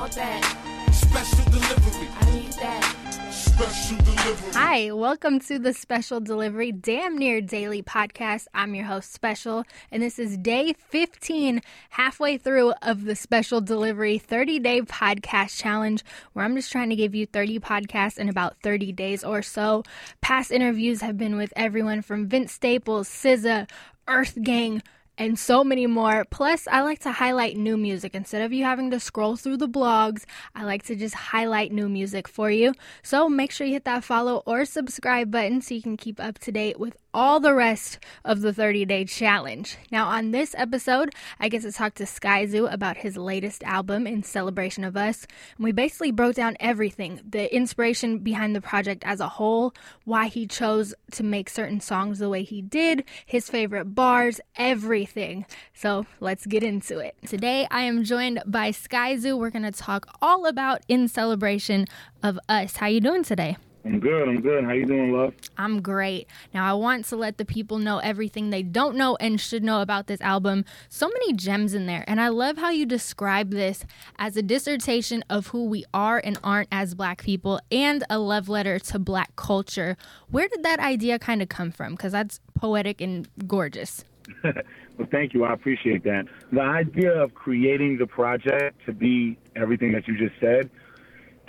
want that. Special delivery. I need that. Special delivery. Hi, welcome to the Special Delivery Damn Near Daily podcast. I'm your host, Special, and this is day 15, halfway through of the Special Delivery 30 day podcast challenge, where I'm just trying to give you 30 podcasts in about 30 days or so. Past interviews have been with everyone from Vince Staples, SZA, EarthGang, and so many more. Plus, I like to highlight new music. Instead of you having to scroll through the blogs, I like to just highlight new music for you. So make sure you hit that follow or subscribe button so you can keep up to date with all the rest of the 30 day challenge. Now, on this episode, I get to talk to Skyzoo about his latest album in celebration of us. And we basically broke down everything the inspiration behind the project as a whole, why he chose to make certain songs the way he did, his favorite bars, everything. So let's get into it. Today, I am joined by Skyzoo. We're going to talk all about In Celebration of Us. How you doing today? I'm good. I'm good. How you doing, love? I'm great. Now I want to let the people know everything they don't know and should know about this album. So many gems in there, and I love how you describe this as a dissertation of who we are and aren't as black people and a love letter to black culture. Where did that idea kind of come from? Cuz that's poetic and gorgeous. well, thank you. I appreciate that. The idea of creating the project to be everything that you just said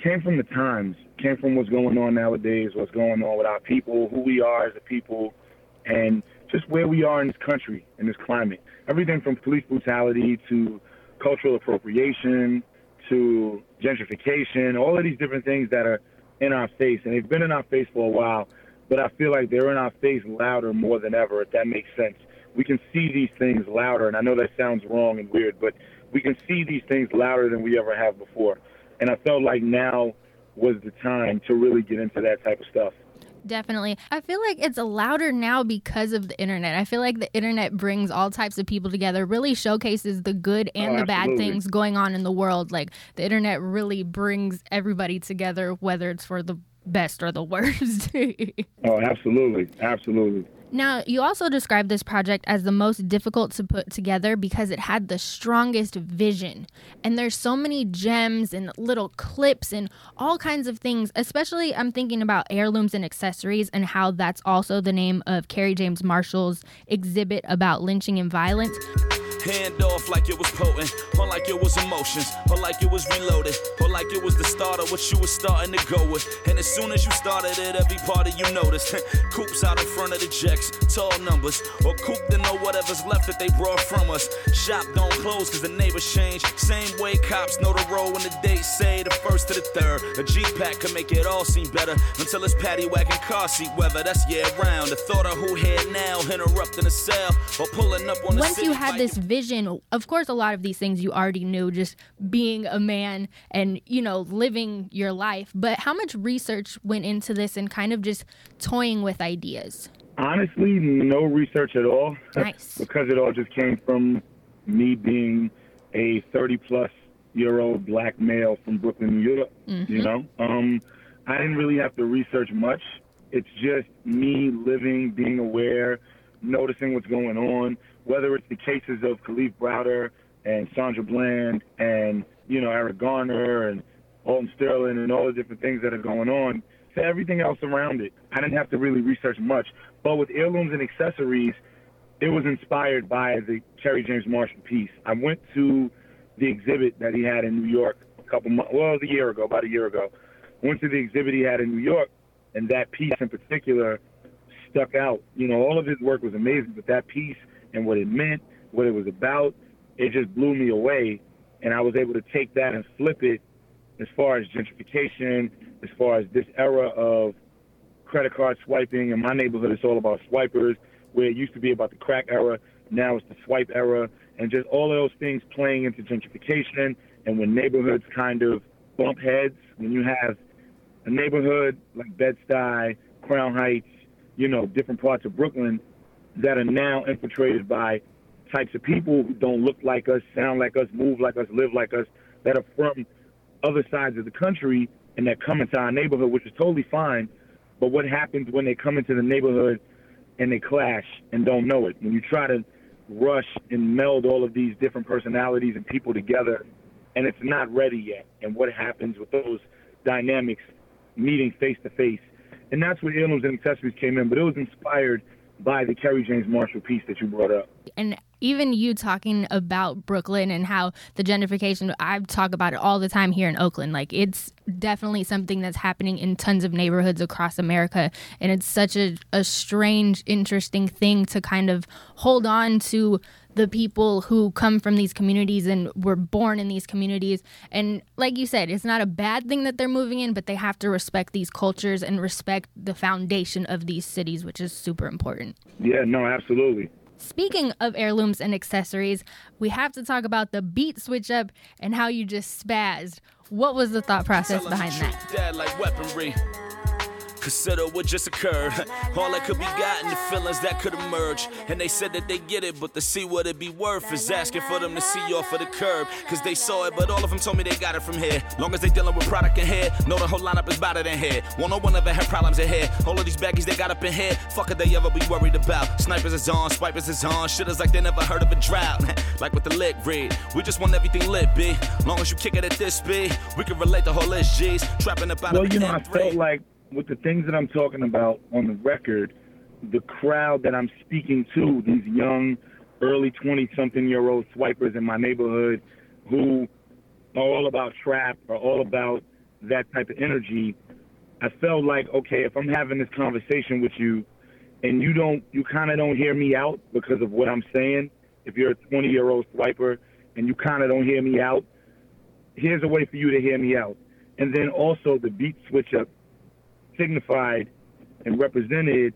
came from the times came from what's going on nowadays, what's going on with our people, who we are as a people, and just where we are in this country, in this climate. Everything from police brutality to cultural appropriation to gentrification, all of these different things that are in our face. And they've been in our face for a while, but I feel like they're in our face louder more than ever, if that makes sense. We can see these things louder, and I know that sounds wrong and weird, but we can see these things louder than we ever have before. And I felt like now was the time to really get into that type of stuff. Definitely. I feel like it's louder now because of the internet. I feel like the internet brings all types of people together, really showcases the good and oh, the bad things going on in the world. Like the internet really brings everybody together, whether it's for the best or the worst. oh, absolutely. Absolutely. Now, you also described this project as the most difficult to put together because it had the strongest vision. And there's so many gems and little clips and all kinds of things, especially I'm thinking about heirlooms and accessories and how that's also the name of Kerry James Marshall's exhibit about lynching and violence. Hand off like it was potent, or like it was emotions, or like it was reloaded, or like it was the start of what you was starting to go with. And as soon as you started it, every part of you noticed. Coops out in front of the jacks, tall numbers, or coop to know whatever's left that they brought from us. Shop don't close cause the neighbors change. Same way cops know the road when the dates say the first to the third. A G pack can make it all seem better until it's paddy wagon car seat weather. That's year round. The thought of who here now interrupting the cell or pulling up on the Once you had this vision, of course, a lot of these things you already knew, just being a man and, you know, living your life. But how much research went into this and kind of just toying with ideas? Honestly, no research at all. Nice. because it all just came from me being a 30 plus year old black male from Brooklyn, New York. Mm-hmm. You know, um, I didn't really have to research much. It's just me living, being aware, noticing what's going on whether it's the cases of Kalief Browder and Sandra Bland and, you know, Eric Garner and Alton Sterling and all the different things that are going on to everything else around it. I didn't have to really research much. But with heirlooms and accessories, it was inspired by the Kerry James Marshall piece. I went to the exhibit that he had in New York a couple months, well, a year ago, about a year ago. went to the exhibit he had in New York, and that piece in particular stuck out. You know, all of his work was amazing, but that piece and what it meant, what it was about, it just blew me away. And I was able to take that and flip it as far as gentrification, as far as this era of credit card swiping. In my neighborhood, it's all about swipers, where it used to be about the crack era. Now it's the swipe era, and just all of those things playing into gentrification. And when neighborhoods kind of bump heads, when you have a neighborhood like Bed-Stuy, Crown Heights, you know, different parts of Brooklyn that are now infiltrated by types of people who don't look like us, sound like us, move like us, live like us, that are from other sides of the country and that come into our neighborhood, which is totally fine. But what happens when they come into the neighborhood and they clash and don't know it? When you try to rush and meld all of these different personalities and people together and it's not ready yet. And what happens with those dynamics meeting face to face. And that's where Heirlooms and Accessories came in. But it was inspired by the Kerry James Marshall piece that you brought up. And even you talking about Brooklyn and how the gentrification, I talk about it all the time here in Oakland. Like, it's definitely something that's happening in tons of neighborhoods across America. And it's such a, a strange, interesting thing to kind of hold on to the people who come from these communities and were born in these communities. And like you said, it's not a bad thing that they're moving in, but they have to respect these cultures and respect the foundation of these cities, which is super important. Yeah, no, absolutely. Speaking of heirlooms and accessories, we have to talk about the beat switch up and how you just spazzed. What was the thought process behind that? Consider what just occurred. All that could be gotten, the feelings that could emerge. And they said that they get it, but to see what it be worth is asking for them to see you off of the curb. Cause they saw it, but all of them told me they got it from here. Long as they dealing with product in here, know the whole lineup is better than here. One on one ever had problems in here. All of these baggies they got up in here, fuck it they ever be worried about. Snipers is on, swipers is on, shitters like they never heard of a drought. like with the lick read, we just want everything lit, B. Long as you kick it at this speed, we can relate the whole list, G's. Trapping about well, you know, I felt like with the things that I'm talking about on the record, the crowd that I'm speaking to, these young, early 20 something year old swipers in my neighborhood who are all about trap, are all about that type of energy. I felt like, okay, if I'm having this conversation with you and you don't, you kind of don't hear me out because of what I'm saying, if you're a 20 year old swiper and you kind of don't hear me out, here's a way for you to hear me out. And then also the beat switch up signified and represented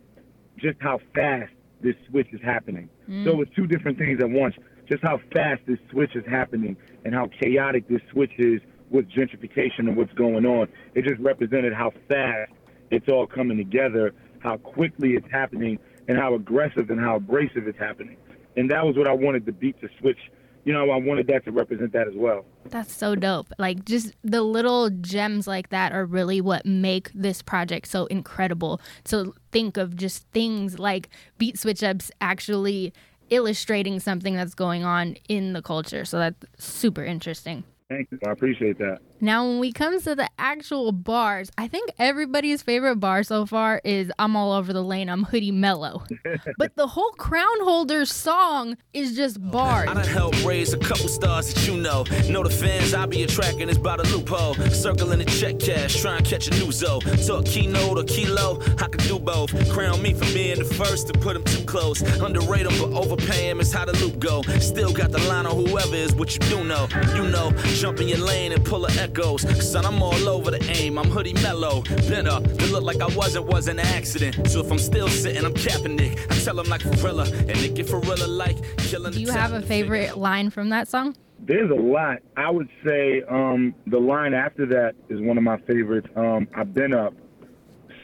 just how fast this switch is happening. Mm. So it was two different things at once. Just how fast this switch is happening and how chaotic this switch is with gentrification and what's going on. It just represented how fast it's all coming together, how quickly it's happening, and how aggressive and how abrasive it's happening. And that was what I wanted the beat to switch you know, I wanted that to represent that as well. That's so dope. Like, just the little gems like that are really what make this project so incredible. To think of just things like beat switch ups actually illustrating something that's going on in the culture. So that's super interesting. Thank you. I appreciate that. Now, when we comes to the actual bars, I think everybody's favorite bar so far is I'm All Over the Lane, I'm Hoodie Melo. but the whole Crown Holder song is just oh, bars. I done helped raise a couple stars that you know. Know the fans I be attracting is by the loophole. Circling the check cash, try and catch a new zo. Talk keynote or kilo, I can do both. Crown me for being the first to put them too close. Underrate them, but overpay them is how the loop go. Still got the line on whoever is what you do know. You know, jump in your lane and pull a echoes. Son, I'm all over the aim. I'm hoodie Melo. Been up. It look like I wasn't, was an accident. So if I'm still sitting, I'm Kaepernick. I tell him like Ferrilla. And Nick get Ferrilla like killing Do you have a favorite line from that song? There's a lot. I would say um, the line after that is one of my favorites. Um, I've been up.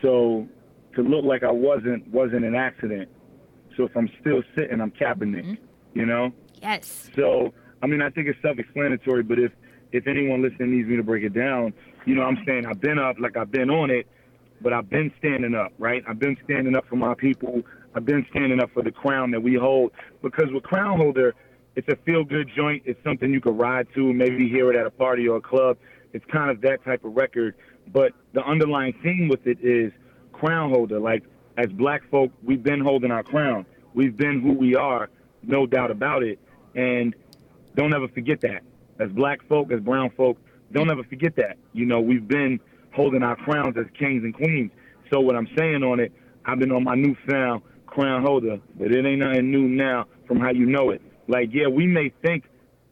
So to look like I wasn't wasn't an accident. So if I'm still sitting, I'm capping Mm-hmm. You know? Yes. So I mean, I think it's self-explanatory. But if if anyone listening needs me to break it down, you know, I'm saying I've been up like I've been on it, but I've been standing up, right? I've been standing up for my people. I've been standing up for the crown that we hold. Because with Crown Holder, it's a feel-good joint. It's something you could ride to, maybe hear it at a party or a club. It's kind of that type of record. But the underlying theme with it is Crown Holder. Like as black folk, we've been holding our crown. We've been who we are, no doubt about it. And don't ever forget that. As black folk, as brown folk, don't ever forget that. You know, we've been holding our crowns as kings and queens. So what I'm saying on it, I've been on my newfound crown holder, but it ain't nothing new now from how you know it. Like, yeah, we may think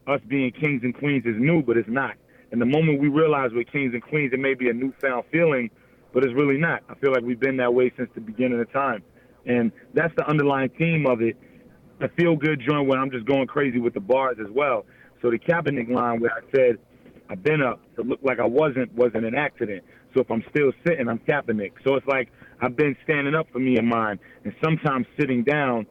us being kings and queens is new, but it's not. And the moment we realize we're kings and queens, it may be a newfound feeling, but it's really not. I feel like we've been that way since the beginning of time. And that's the underlying theme of it a feel good joint where I'm just going crazy with the bars as well. So the Kaepernick line where I said I've been up to look like I wasn't wasn't an accident. So if I'm still sitting, I'm Kaepernick. So it's like I've been standing up for me and mine, and sometimes sitting down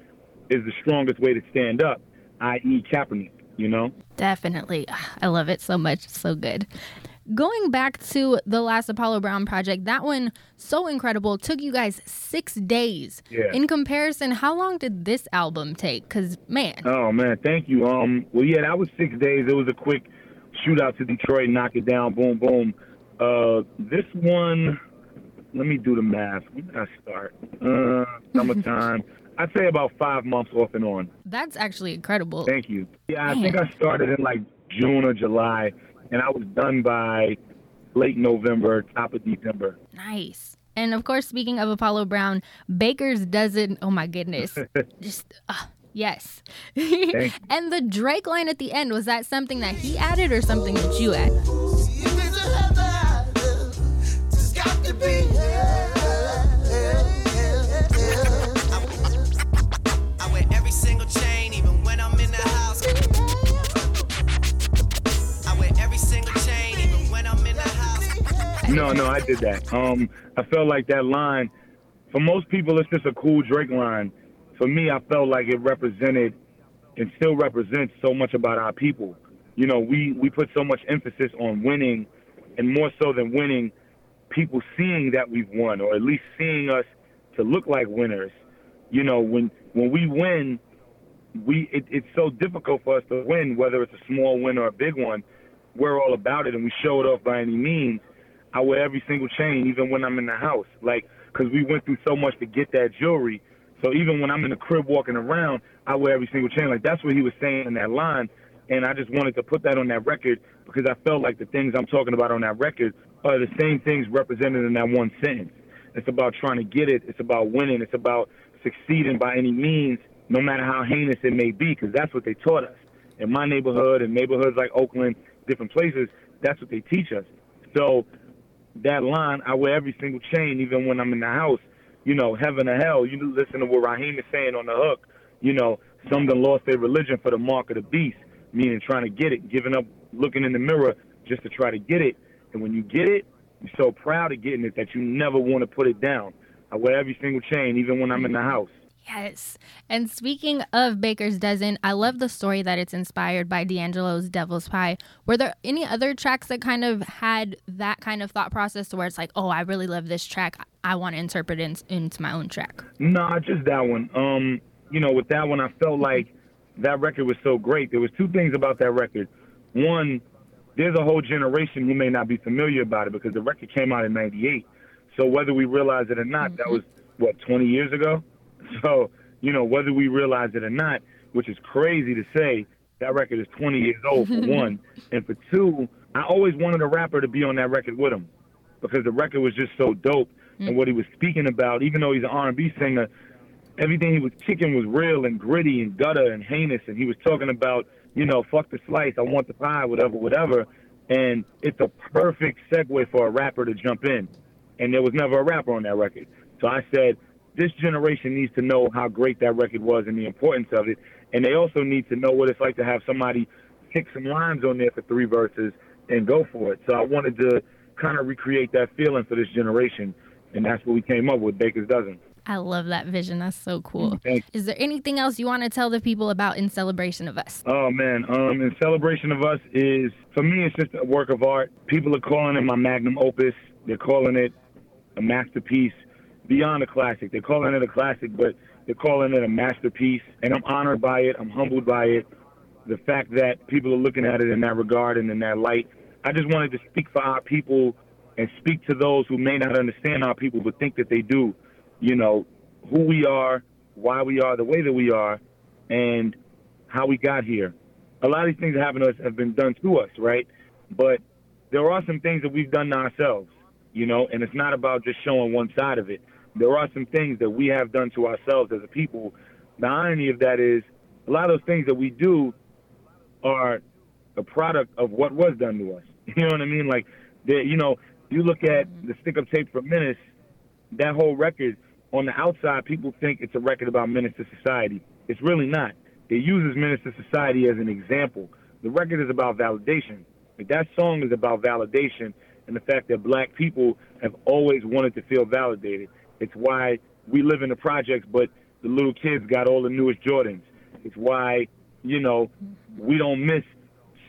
is the strongest way to stand up, i.e. Kaepernick. You know? Definitely. I love it so much. It's so good going back to the last Apollo Brown project, that one so incredible. Took you guys six days. Yeah. In comparison, how long did this album take? Cause man. Oh man, thank you. Um. Well, yeah, that was six days. It was a quick shootout to Detroit, knock it down, boom, boom. Uh, this one, let me do the math. When did I start? Uh, summertime. I'd say about five months off and on. That's actually incredible. Thank you. Yeah, Man. I think I started in like June or July, and I was done by late November, top of December. Nice. And of course, speaking of Apollo Brown, Baker's Dozen. Oh my goodness, just uh, yes. and the Drake line at the end was that something that he added or something that you added? No, no, I did that. Um, I felt like that line. For most people, it's just a cool Drake line. For me, I felt like it represented and still represents so much about our people. You know, we we put so much emphasis on winning, and more so than winning, people seeing that we've won, or at least seeing us to look like winners. You know, when when we win, we it, it's so difficult for us to win, whether it's a small win or a big one. We're all about it, and we show it off by any means. I wear every single chain, even when I'm in the house, like because we went through so much to get that jewelry. So even when I'm in the crib walking around, I wear every single chain. Like that's what he was saying in that line, and I just wanted to put that on that record because I felt like the things I'm talking about on that record are the same things represented in that one sentence. It's about trying to get it. It's about winning. It's about succeeding by any means, no matter how heinous it may be, because that's what they taught us. In my neighborhood and neighborhoods like Oakland, different places, that's what they teach us. So that line, I wear every single chain, even when I'm in the house. You know, heaven or hell. You listen to what Raheem is saying on the hook. You know, some done lost their religion for the mark of the beast, meaning trying to get it, giving up, looking in the mirror just to try to get it. And when you get it, you're so proud of getting it that you never want to put it down. I wear every single chain, even when I'm in the house. Yes. And speaking of Baker's Dozen, I love the story that it's inspired by D'Angelo's Devil's Pie. Were there any other tracks that kind of had that kind of thought process to where it's like, oh, I really love this track. I want to interpret it into my own track? Nah, just that one. Um, you know, with that one, I felt like that record was so great. There was two things about that record. One, there's a whole generation who may not be familiar about it because the record came out in 98. So whether we realize it or not, mm-hmm. that was, what, 20 years ago? So, you know, whether we realize it or not, which is crazy to say, that record is 20 years old for one, and for two, I always wanted a rapper to be on that record with him because the record was just so dope and what he was speaking about. Even though he's an R&B singer, everything he was kicking was real and gritty and gutter and heinous, and he was talking about, you know, fuck the slice, I want the pie, whatever, whatever. And it's a perfect segue for a rapper to jump in. And there was never a rapper on that record. So I said, this generation needs to know how great that record was and the importance of it. And they also need to know what it's like to have somebody pick some lines on there for three verses and go for it. So I wanted to kind of recreate that feeling for this generation. And that's what we came up with, Baker's Dozen. I love that vision. That's so cool. Is there anything else you want to tell the people about In Celebration of Us? Oh, man. Um, In Celebration of Us is, for me, it's just a work of art. People are calling it my magnum opus. They're calling it a masterpiece beyond a classic. They're calling it a classic, but they're calling it a masterpiece, and I'm honored by it. I'm humbled by it. The fact that people are looking at it in that regard and in that light. I just wanted to speak for our people and speak to those who may not understand our people but think that they do. You know, who we are, why we are the way that we are, and how we got here. A lot of these things that happen to us have been done to us, right? But there are some things that we've done to ourselves, you know, and it's not about just showing one side of it there are some things that we have done to ourselves as a people. The irony of that is a lot of those things that we do are a product of what was done to us. You know what I mean? Like, you know, you look at mm-hmm. the stick up tape from Menace, that whole record, on the outside, people think it's a record about Menace to Society. It's really not. It uses Menace to Society as an example. The record is about validation. Like, that song is about validation and the fact that black people have always wanted to feel validated. It's why we live in the projects, but the little kids got all the newest Jordans. It's why, you know, we don't miss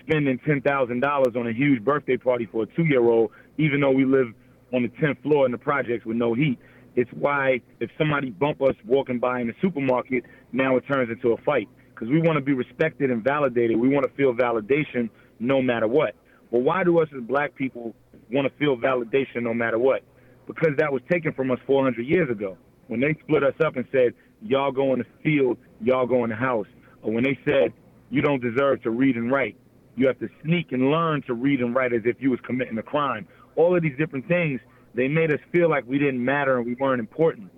spending ten thousand dollars on a huge birthday party for a two year old, even though we live on the tenth floor in the projects with no heat. It's why if somebody bump us walking by in the supermarket, now it turns into a fight because we want to be respected and validated. We want to feel validation no matter what. But why do us as black people want to feel validation no matter what? Because that was taken from us 400 years ago. When they split us up and said, y'all go in the field, y'all go in the house. Or when they said, you don't deserve to read and write. You have to sneak and learn to read and write as if you was committing a crime. All of these different things, they made us feel like we didn't matter and we weren't important.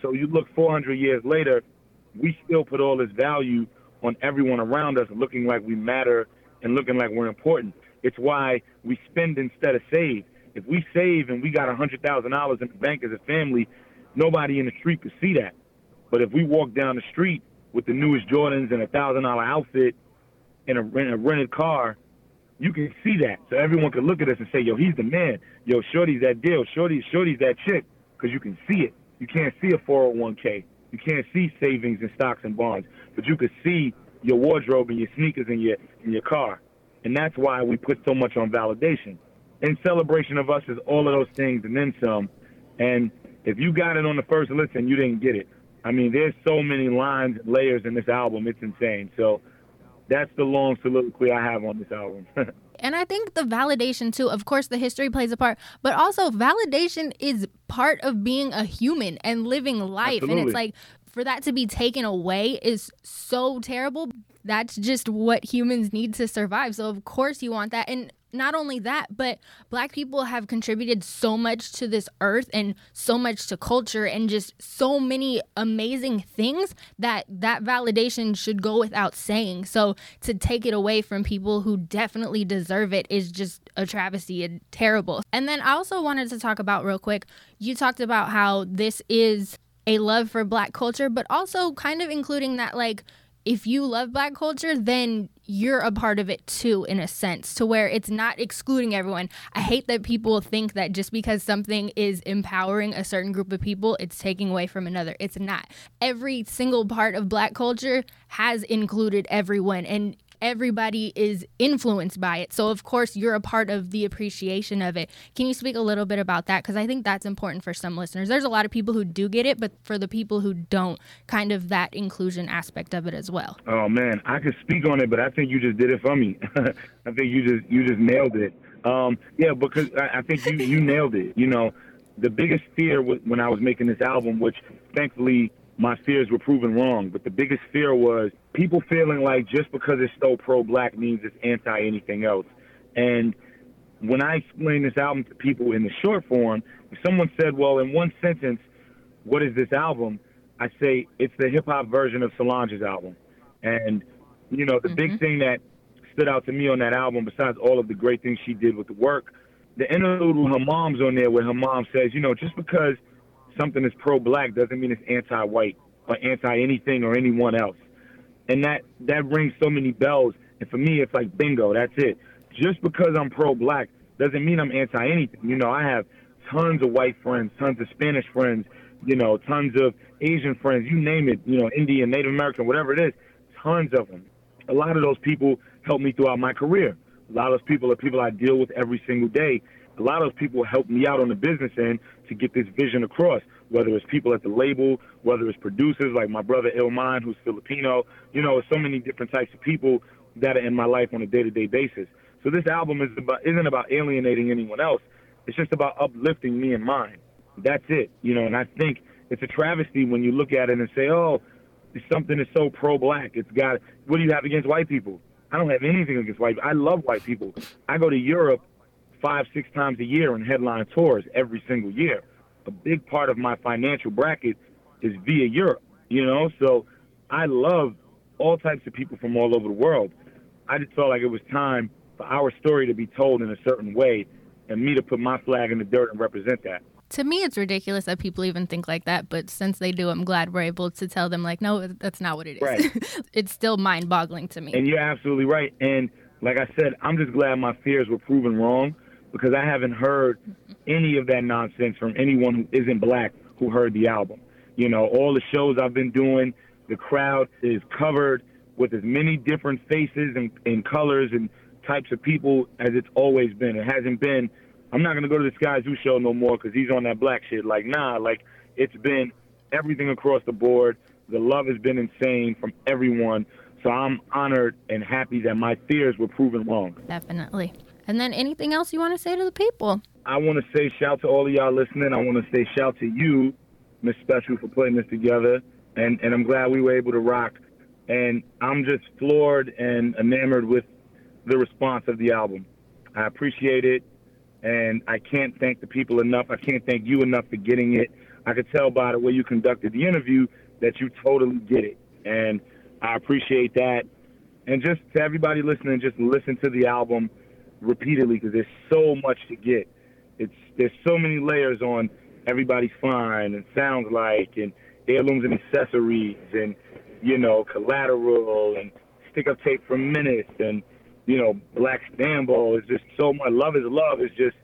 So you look 400 years later, we still put all this value on everyone around us looking like we matter and looking like we're important. It's why we spend instead of save. If we save and we got a $100,000 in the bank as a family, nobody in the street could see that. But if we walk down the street with the newest Jordans and a thousand dollar outfit in a, in a rented car, you can see that. So everyone can look at us and say, yo, he's the man. Yo, Shorty's that deal. Shorty, Shorty's that chick. Because you can see it. You can't see a 401k. You can't see savings and stocks and bonds. But you can see your wardrobe and your sneakers and your, in your car. And that's why we put so much on validation. In celebration of us is all of those things and then some. And if you got it on the first listen, you didn't get it. I mean, there's so many lines layers in this album. It's insane. So that's the long soliloquy I have on this album. and I think the validation too, of course, the history plays a part, but also validation is part of being a human and living life. Absolutely. And it's like for that to be taken away is so terrible. That's just what humans need to survive. So, of course, you want that. And not only that, but black people have contributed so much to this earth and so much to culture and just so many amazing things that that validation should go without saying. So to take it away from people who definitely deserve it is just a travesty and terrible. And then I also wanted to talk about real quick, you talked about how this is a love for black culture, but also kind of including that like if you love black culture, then you're a part of it too, in a sense, to where it's not excluding everyone. I hate that people think that just because something is empowering a certain group of people, it's taking away from another. It's not. Every single part of black culture has included everyone. And everybody is influenced by it. So, of course, you're a part of the appreciation of it. Can you speak a little bit about that? Because I think that's important for some listeners. There's a lot of people who do get it, but for the people who don't, kind of that inclusion aspect of it as well. Oh man, I could speak on it, but I think you just did it for me. I think you just you just nailed it. Um, yeah, because I, I think you you nailed it. You know, the biggest fear when I was making this album, which thankfully my fears were proven wrong. But the biggest fear was people feeling like just because it's so pro black means it's anti anything else. And when I explain this album to people in the short form, if someone said, well, in one sentence, what is this album? I say it's the hip hop version of Solange's album. And, you know, the mm-hmm. big thing that stood out to me on that album, besides all of the great things she did with the work, the interlude with her mom's on there where her mom says, you know, just because something is pro-black doesn't mean it's anti-white or anti-anything or anyone else. And that that rings so many bells. And for me, it's like bingo. That's it. Just because I'm pro-black doesn't mean I'm anti-anything. You know, I have tons of white friends, tons of Spanish friends, you know, tons of Asian friends. You name it. You know, Indian, Native American, whatever it is. Tons of them. A lot of those people helped me throughout my career. A lot of those people are people I deal with every single day a lot of people helped me out on the business end to get this vision across, whether it's people at the label, whether it's producers like my brother Illmind, who's Filipino. You know, so many different types of people that are in my life on a day to day basis. So this album is about, isn't about alienating anyone else. It's just about uplifting me and mine. That's it. You know, and I think it's a travesty when you look at it and say, oh, something is so pro black. It's got, what do you have against white people? I don't have anything against white people. I love white people. I go to Europe five, six times a year on headline tours every single year. A big part of my financial bracket is via Europe, you know? So I love all types of people from all over the world. I just felt like it was time for our story to be told in a certain way and me to put my flag in the dirt and represent that. To me, it's ridiculous that people even think like that, but since they do, I'm glad we're able to tell them, like, no, that's not what it is. Right. it's still mind boggling to me. And you're absolutely right. And like I said, I'm just glad my fears were proven wrong because I haven't heard any of that nonsense from anyone who isn't black who heard the album. You know, all the shows I've been doing, the crowd is covered with as many different faces and, and colors and types of people as it's always been. It hasn't been, I'm not going to go to this Skyzoo show no more because he's on that black shit. Like, nah, like, it's been everything across the board. The love has been insane from everyone. So I'm honored and happy that my fears were proven wrong. Definitely. And then anything else you want to say to the people? I want to say shout to all of y'all listening. I want to say shout to you, Miss Special, for putting this together. And, and I'm glad we were able to rock. And I'm just floored and enamored with the response of the album. I appreciate it. And I can't thank the people enough. I can't thank you enough for getting it. I could tell by the way you conducted the interview that you totally get it. And I appreciate that. And just to everybody listening, just listen to the album repeatedly because there's so much to get. It's there's so many layers on everybody's fine and sounds like and heirlooms and accessories and you know collateral and stick up tape from Menace and you know Black Sambo is just so much. Love is love is just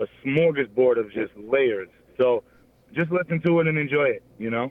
a smorgasbord of just layers. So just listen to it and enjoy it. You know.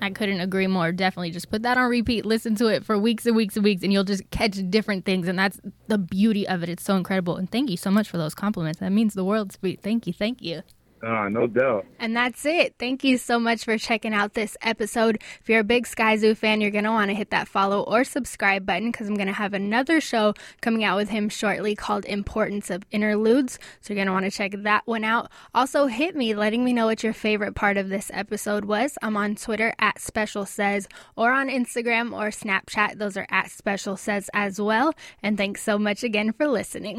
I couldn't agree more. Definitely just put that on repeat, listen to it for weeks and weeks and weeks, and you'll just catch different things. And that's the beauty of it. It's so incredible. And thank you so much for those compliments. That means the world, sweet. Thank you. Thank you. Ah, no doubt. And that's it. Thank you so much for checking out this episode. If you're a big Skyzoo fan, you're going to want to hit that follow or subscribe button because I'm going to have another show coming out with him shortly called Importance of Interludes. So you're going to want to check that one out. Also, hit me letting me know what your favorite part of this episode was. I'm on Twitter at Special Says or on Instagram or Snapchat. Those are at Special Says as well. And thanks so much again for listening.